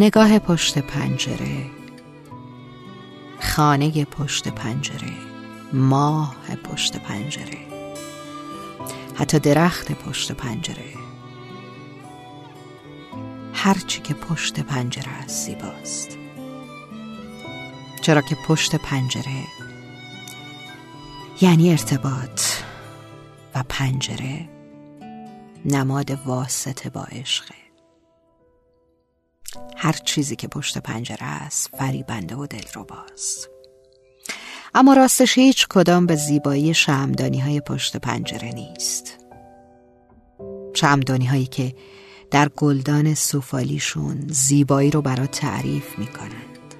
نگاه پشت پنجره. خانه پشت پنجره. ماه پشت پنجره. حتی درخت پشت پنجره. هرچی که پشت پنجره است زیباست. چرا که پشت پنجره یعنی ارتباط و پنجره نماد واسطه با عشقه. هر چیزی که پشت پنجره است فریبنده و دلرباست اما راستش هیچ کدام به زیبایی شمدانی های پشت پنجره نیست. شمدانی هایی که در گلدان سوفالیشون زیبایی رو برات تعریف می‌کنند.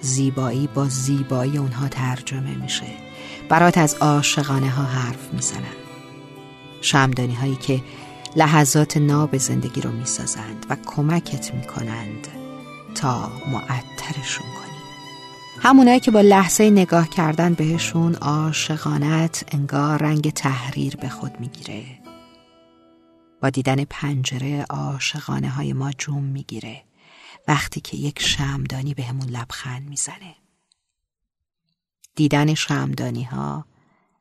زیبایی با زیبایی اونها ترجمه میشه. برات از عاشقانه ها حرف می‌زنن شمدانی هایی که لحظات ناب زندگی رو می‌سازند و کمکت می‌کنند تا معطرشون کنی همونایی که با لحظه نگاه کردن بهشون عاشقانت انگار رنگ تحریر به خود می‌گیره. با دیدن پنجره عاشقانه های ما جوم می‌گیره. وقتی که یک شمدانی به همون لبخند می‌زنه. دیدن شمدانی ها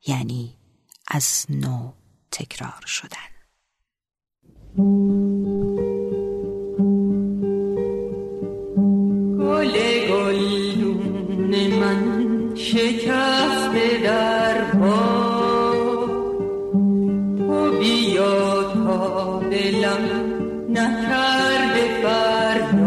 یعنی از نو تکرار شدن. گل گلدون من شکسته در باغ تو بیا تا دلم نکرده فریاد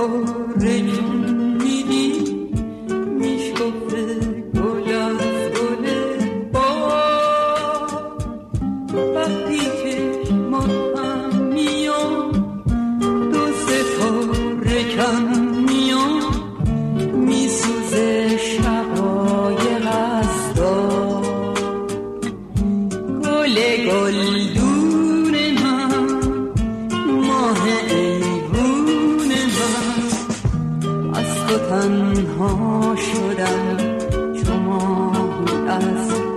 Oh, raging تنها شدم چو ماهی از